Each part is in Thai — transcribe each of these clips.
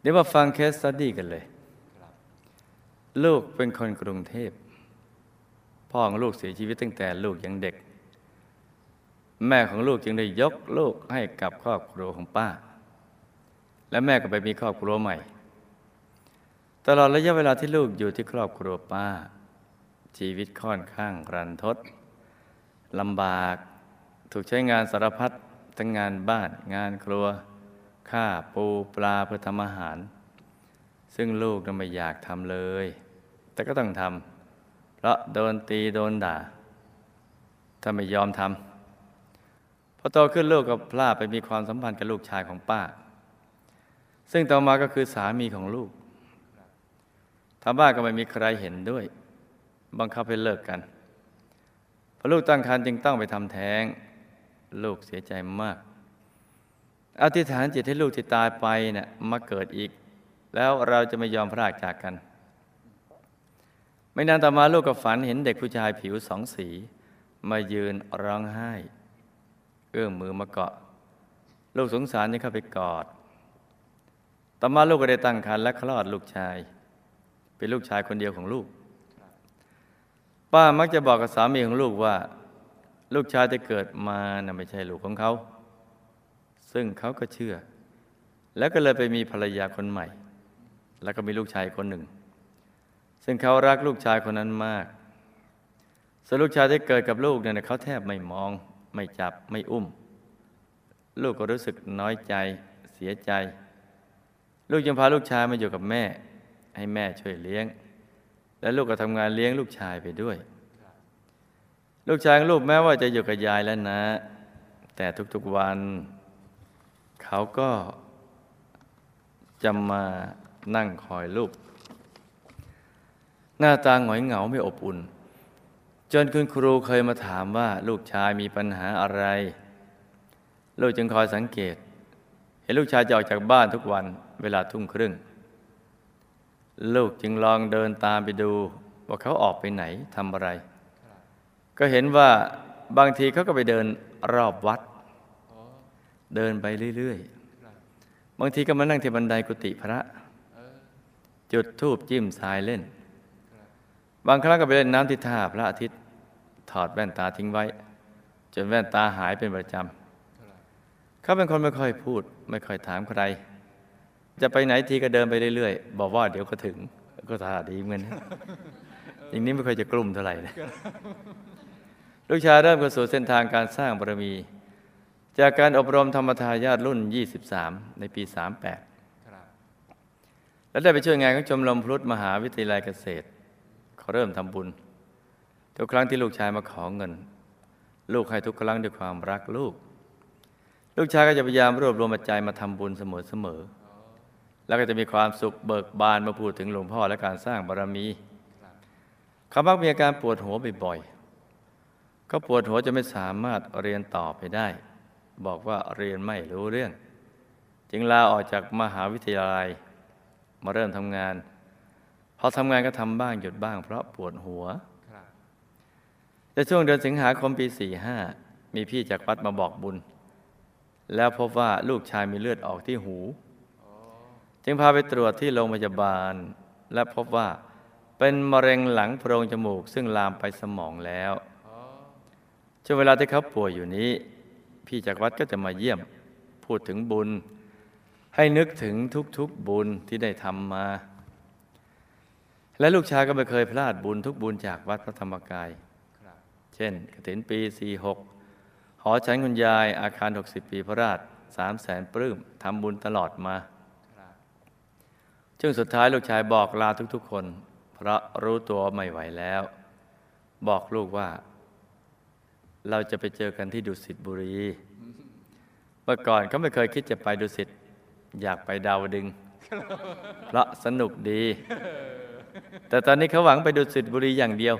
เดี๋ยวมาฟัง case study กันเลย ลูกเป็นคนกรุงเทพ พ่อของลูกเสียชีวิตตั้งแต่ลูกยังเด็ก แม่ของลูกจึงได้ยกลูกให้กับครอบครัวของป้า และแม่ก็ไปมีครอบครัวใหม่ ตลอดระยะเวลาที่ลูกอยู่ที่ครอบครัวป้า ชีวิตค่อนข้างรันทดลำบาก ถูกใช้งานสารพัดทั้งงานบ้านงานครัว ฆ่าปูปลาเพื่อทำอาหาร ซึ่งลูกก็ไม่อยากทำเลย แต่ก็ต้องทำเพราะโดนตีโดนด่า ถ้าไม่ยอมทำพอโตขึ้นลูกก็พลาดไปมีความสัมพันธ์กับลูกชายของป้า ซึ่งต่อมาก็คือสามีของลูกทางบ้านก็ไม่มีใครเห็นด้วย บังคับให้เลิกกันพอลูกตั้งครรภ์จึงต้องไปทำแท้ง ลูกเสียใจมาก อธิษฐานจิตให้ลูกที่ตายไปเนะ่ยมาเกิดอีก แล้วเราจะไม่ยอมพรากจากกัน ไม่นานต่อมาลูกก็ฝันเห็นเด็กผู้ชายผิวสองสี มายืนร้องไห้ เอื้อมมือมาเกาะ ลูกสงสารจึงเข้าไปกอด ต่อมาลูกก็ได้ตั้งครรภ์และคลอดลูกชาย เป็นลูกชายคนเดียวของลูก ป้ามักจะบอกกับสามีของลูกว่า ลูกชายที่เกิดมานะ่ะไม่ใช่ลูกของเขา ซึ่งเขาก็เชื่อ แล้วก็เลยไปมีภรรยาคนใหม่ แล้วก็มีลูกชายคนหนึ่ง ซึ่งเขารักลูกชายคนนั้นมากส่วนลูกชายที่เกิดกับลูกเนี่ยเขาแทบไม่มอง ไม่จับไม่อุ้ม ลูกก็รู้สึกน้อยใจเสียใจ ลูกจึงพาลูกชายมาอยู่กับแม่ ให้แม่ช่วยเลี้ยง และลูกก็ทำงานเลี้ยงลูกชายไปด้วย ลูกชายของลูกแม้ว่าจะอยู่กับยายแล้วนะ แต่ทุกๆวัน เขาก็จะมานั่งคอยลูกหน้าตาหงอยเหงาไม่อบอุ่น จนคุณครูเคยมาถามว่าลูกชายมีปัญหาอะไร ลูกจึงคอยสังเกต เห็นลูกชายจะออกจากบ้านทุกวันเวลาทุ่มครึ่ง ลูกจึงลองเดินตามไปดูว่าเขาออกไปไหนทำอะไร ก็เห็นว่าบางทีเขาก็ไปเดินรอบวัด เดินไปเรื่อยๆ บางทีก็มานั่งที่บันไดกุฏิพระ จุดธูปจิ้มทรายเล่น บางครั้งก็ไปเล่นน้ำที่ท่าพระอาทิตย์ ถอดแว่นตาทิ้งไว้ จนแว่นตาหายเป็นประจำ เขาเป็นคนไม่ค่อยพูด ไม่ค่อยถามใคร จะไปไหนทีก็เดินไปเรื่อยๆ บอกว่าเดี๋ยวก็ถึง ก็ท่าดีเหมือนกันอย่างนี้ไม่ค่อยจะกลุ่มเท่าไหร่นะลูกชายเริ่มเข้าสู่เส้นทางการสร้างบารมี จากการอบรมธรรมทายาทรุ่น 23 ในปี 38 แล้วได้ไปช่วยงานของชมรมพลุตมหาวิทยาลัยเกษตรเขาเริ่มทำบุญ ทุกครั้งที่ลูกชายมาขอเงิน ลูกให้ทุกครั้งด้วยความรักลูก ลูกชายก็จะพยายามรวบรวมปัจจัยมาทำบุญเสมอๆแล้วก็จะมีความสุขเบิกบานมาพูดถึงหลวงพ่อและการสร้างบารมีเขามักมีอาการปวดหัวบ่อยๆเขาปวดหัวจะไม่สามารถเรียนต่อไปได้ บอกว่าเรียนไม่รู้เรื่อง จึงลาออกจากมหาวิทยาลัย มาเริ่มทำงานพอทำงานก็ทำบ้างหยุดบ้าง เพราะปวดหัวแต่ช่วงเดือนสิงหาคมปี45มีพี่จากวัดมาบอกบุญ แล้วพบว่าลูกชายมีเลือดออกที่หู จึงพาไปตรวจที่โรงพยาบาล และพบว่าเป็นมะเร็งหลังโพรงจมูก ซึ่งลามไปสมองแล้วช่วงเวลาที่เขาป่วยอยู่นี้ พี่จากวัดก็จะมาเยี่ยมพูดถึงบุญ ให้นึกถึงทุกๆบุญที่ได้ทำมา และลูกชายก็ไม่เคยพลาดบุญทุกบุญจากวัดพระธรรมกาย เช่นกฐินปี 46 หอฉันคุณยายอาคาร 60 ปีพระราชสามแสนปลื้มทำบุญตลอดมาช่วงสุดท้ายลูกชายบอกลาทุกๆคน เพราะรู้ตัวไม่ไหวแล้ว บอกลูกว่า เราจะไปเจอกันที่ดุสิตบุรี เมื่อก่อนเขาไม่เคยคิดจะไปดุสิต อยากไปดาวดึง เพราะสนุกดี แต่ตอนนี้เขาหวังไปดุสิตบุรีอย่างเดียว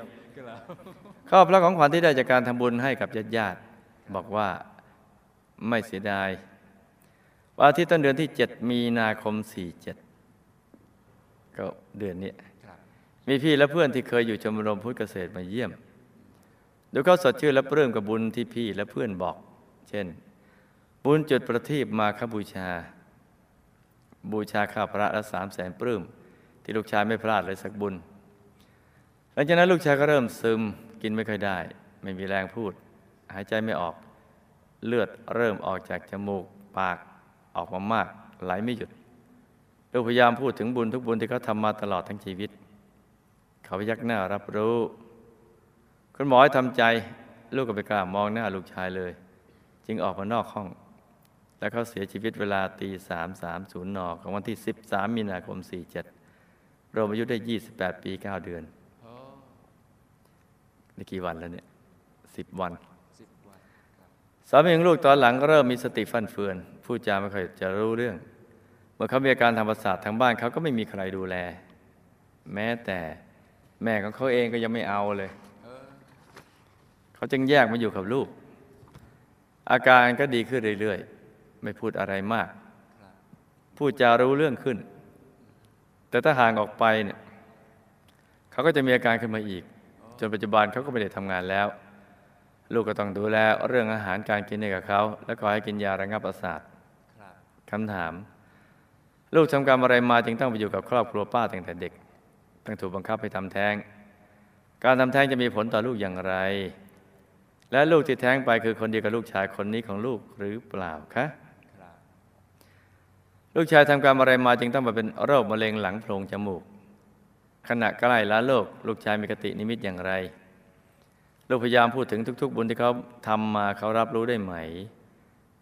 ข้อพระของขวัญที่ได้จากการทำบุญให้กับญาติญาติบอกว่าไม่เสียดายวันอาทิตย์ต้นเดือนที่ 7 มีนาคม 47 ก็เดือนนี้ มีพี่และเพื่อนที่เคยอยู่ชมรมพุทธเกษตรมาเยี่ยม ดูเขาสดชื่นและเพิ่มกับบุญที่พี่และเพื่อนบอก เช่น บุญจุดประทีปมาคบูชา บูชาข้าพระและสามแสนปลื้มที่ลูกชายไม่พลาดเลยสักบุญ หลังจากนั้นลูกชายก็เริ่มซึมกินไม่ค่อยได้ ไม่มีแรงพูด หายใจไม่ออกเลือดเริ่มออกจากจมูกปากออกมามากไหลไม่หยุดลูกพยายามพูดถึงบุญทุกบุญที่เขาทำมาตลอดทั้งชีวิต เขาพยักหน้ารับรู้ คุณหมอให้ทำใจลูกก็ไปกล้ามองหน้าลูกชายเลย จึงออกมานอกห้อง แล้วเขาเสียชีวิตเวลาตีสามสามศูนย์นของวันที่13มีนาคม47รวมอายุได้28ปี9เดือนนี่กี่วันแล้วเนี่ยสิบวันสามีของลูกตอนหลังก็เริ่มมีสติฟันเฟือนพูดจาไม่ค่อยจะรู้เรื่อง เมื่อเขามีอาการทางประสาททางบ้านเขาก็ไม่มีใครดูแล แม้แต่แม่ของเขาเองก็ยังไม่เอาเลย เขาจึงแยกมาอยู่กับลูก อาการก็ดีขึ้นเรื่อยๆ ไม่พูดอะไรมาก พูดจารู้เรื่องขึ้น แต่ถ้าห่างออกไปเนี่ยเขาก็จะมีอาการขึ้นมาอีก จนปัจจุบันเขาก็ไม่ได้ทำงานแล้ว ลูกก็ต้องดูแลเรื่องอาหารการกินให้กับเขา แล้วก็ให้กินยาระงับประสาทคำถาม ลูกทำกรรมอะไรมาจึงต้องไปอยู่กับครอบครัวป้าตั้งแต่เด็กต้องถูกบังคับให้ทำแท้ง การทำแท้งจะมีผลต่อลูกอย่างไร และลูกที่แท้งไปคือคนเดียวกับลูกชายคนนี้ของลูกหรือเปล่าคะลูกชายทำกรรมอะไรมาจึงต้องมาเป็นโรคมะเร็งหลังโพรงจมูก ขณะใกล้ละโลก ลูกชายมีกตินิมิตอย่างไร ลูกพยายามพูดถึงทุก ๆ บุญที่เขาทำมาเขารับรู้ได้ไหม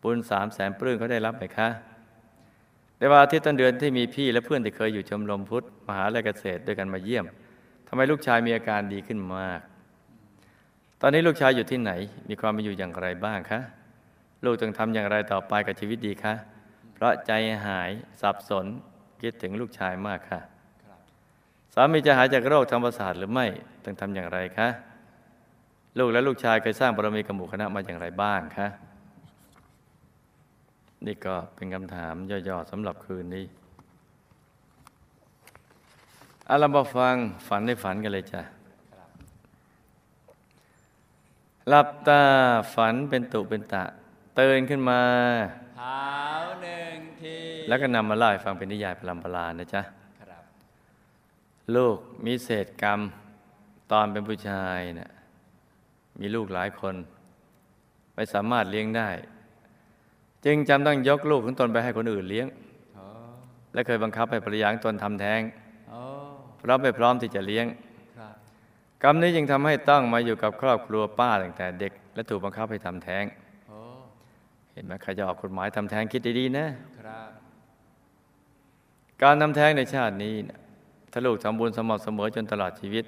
บุญสามแสนปลื้มเขาได้รับไหมคะในวันอาทิตย์ต้นเดือนที่มีพี่และเพื่อนที่เคยอยู่ชมรมพุทธมหาลัยเกษตรด้วยกันมาเยี่ยมทำไมลูกชายมีอาการดีขึ้นมาก ตอนนี้ลูกชายอยู่ที่ไหน มีความเป็นอยู่อย่างไรบ้างคะ ลูกต้องทำอย่างไรต่อไปกับชีวิตดีคะ เพราะใจหายสับสนคิดถึงลูกชายมากค่ะสามีจะหายจากโรคทางประสาทหรือไม่ต้องทำอย่างไรคะ ลูกและลูกชายเคยสร้างบารมีกับหมู่คณะมาอย่างไรบ้างคะ นี่ก็เป็นคำถามย่อๆสำหรับคืนนี้อาเรามาฟังฝันในฝันกันเลยจ้ะ หลับตาฝันเป็นตุเป็นตะเตือนขึ้นมาเท้าหนึ่งที แล้วก็นำมาเล่าให้ฟังเป็นนิยายพลัมพลานะจ๊ะครับ ลูกมีเศษกรรม ตอนเป็นผู้ชายเนะี่ยมีลูกหลายคน ไม่สามารถเลี้ยงได้ จึงจำต้องยกลูกของตนไปให้คนอื่นเลี้ยงโอ้และเคยบังคับให้ภรรยาของตนทำแท้งโอ้เพราะไม่พร้อมที่จะเลี้ยงครับ กรรมนี้จึงทำให้ต้องมาอยู่กับครอบครัวป้าตั้งแต่เด็ก และถูกบังคับให้ทำแท้งโอ้เห็นไหมใครจะออกกฎหมายทำแท้งคิดดีๆนะครับการทำแท้งในชาตินี้นะถ้าลูกทำบุญสม่ำเสมอจนตลอดชีวิต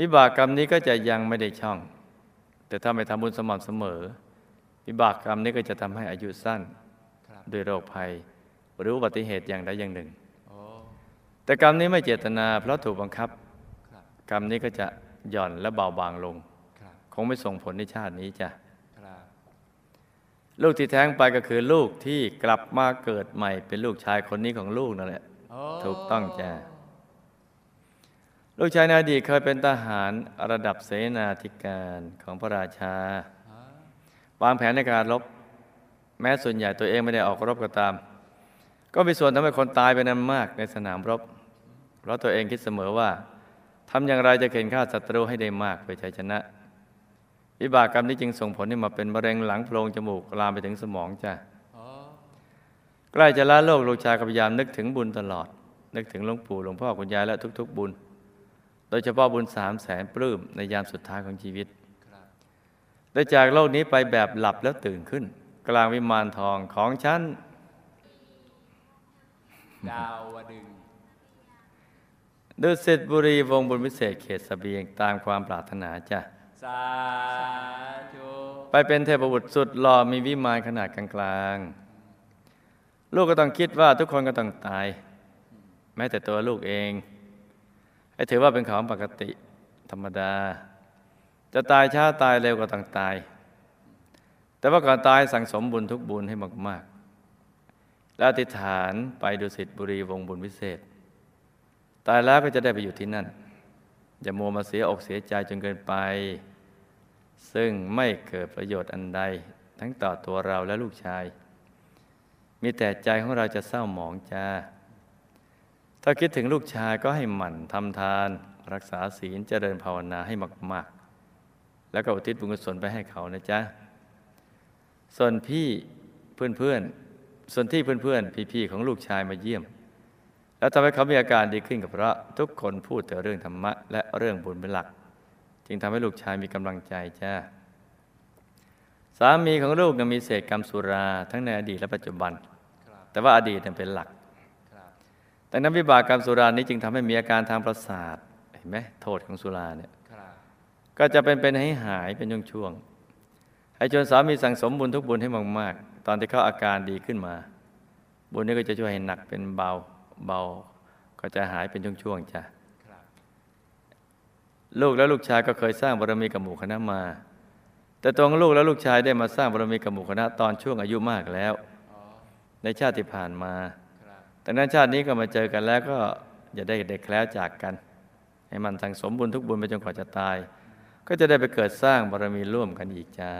วิบากกรรมนี้ก็จะยังไม่ได้ช่อง แต่ถ้าไม่ทำบุญสม่ำเสมอ วิบากกรรมนี้ก็จะทำให้อายุสั้นครับด้วยโรคภัย หรืออุบัติเหตุอย่างใดอย่างหนึ่งโอ้แต่กรรมนี้ไม่เจตนาเพราะถูกบังคับครับ กรรมนี้ก็จะหย่อนและเบาบางลงครับคงไม่ส่งผลในชาตินี้จ้ะครับลูกที่แท้งไปก็คือลูกที่กลับมาเกิดใหม่ เป็นลูกชายคนนี้ของลูกนั่นแหละโอ้ถูกต้องจ้ะลูกชายในอดีตเคยเป็นทหารระดับเสนาธิการของพระราชาฮะวางแผนในการรบ แม้ส่วนใหญ่ตัวเองไม่ได้ออกรบก็ตาม ก็มีส่วนทำให้คนตายไปนั้นมากในสนามรบ เพราะตัวเองคิดเสมอว่า ทำอย่างไรจะเข็นฆ่าศัตรูให้ได้มากเพื่อชัยชนะวิบากกรรมนี้จึงส่งผลให้มาเป็นมะเร็งหลังโพรงจมูกลามไปถึงสมองจ้ะโอ้ใกล้จะละโลกลูกชายก็พยายามนึกถึงบุญตลอด นึกถึงหลวงปู่หลวงพ่อคุณยายและทุก ๆ บุญ โดยเฉพาะบุญสามแสนปลื้มในยามสุดท้ายของชีวิตครับได้จากโลกนี้ไปแบบหลับแล้วตื่นขึ้น กลางวิมานทองของฉันดาวดึง ดุสิตบุรีวงบุญวิเศษเขตสเสบียงตามความปรารถนาจ้ะ สาธุ ไปเป็นเทพบุตรสุดหล่อมีวิมานขนาดกลางๆ ลูกก็ต้องคิดว่าทุกคนก็ต้องตาย แม้แต่ตัวลูกเอง ให้ถือว่าเป็นของปกติธรรมดา จะตายช้าตายเร็วก็ต้องตาย แต่ว่าก่อนตายสั่งสมบุญทุกบุญให้มากๆ แล้วอธิษฐานไปดุสิตบุรีวงบุญวิเศษ ตายแล้วก็จะได้ไปอยู่ที่นั่น อย่ามัวมาเสียอกเสียใจจนเกินไป ซึ่งไม่เกิดประโยชน์อันใด ทั้งต่อตัวเราและลูกชาย มีแต่ใจของเราจะเศร้าหมองจ้าถ้าคิดถึงลูกชายก็ให้หมั่นทำทาน รักษาศีลเจริญภาวนาให้มาก ๆ แล้วก็อุทิศบุญกุศลไปให้เขานะจ๊ะส่วนพี่เพื่อนๆส่วนที่เพื่อนๆพี่ๆของลูกชายมาเยี่ยม แล้วทำให้เขามีอาการดีขึ้นกับพระทุกคนพูดแต่เรื่องธรรมะ และเรื่องบุญเป็นหลัก จึงทำให้ลูกชายมีกำลังใจจ้าสามีของลูกนะมีเศษกรรมสุรา ทั้งในอดีตและปัจจุบันบแต่ว่าอดีตเป็นหลักครับดังนั้นวิบากกรรมสุรานี้จึงทำให้มีอาการทางประสาทเห็นไหมโทษของสุราเนี่ยก็จะเป็นเป็นให้หายเป็นช่วงๆให้ชนสามีสั่งสมบุญทุกบุญให้มากๆตอนที่เขาอาการดีขึ้นมา บุญนี้ก็จะช่วยให้หนักเป็นเบา เบาก็จะหายเป็นช่วงๆจ้ะลูกและลูกชายก็เคยสร้างบารมีกับหมู่คณะมา แต่ตัวของลูกและลูกชายได้มาสร้างบารมีกับหมู่คณะตอนช่วงอายุมากแล้ว ในชาติที่ผ่านมาครับดังนั้นชาตินี้ก็มาเจอกันแล้วก็อย่าได้เด็กแคล้วจากกัน ให้มันสั่งสมบุญทุกบุญไปจนกว่าจะตาย ก็จะได้ไปเกิดสร้างบารมีร่วมกันอีกจ้า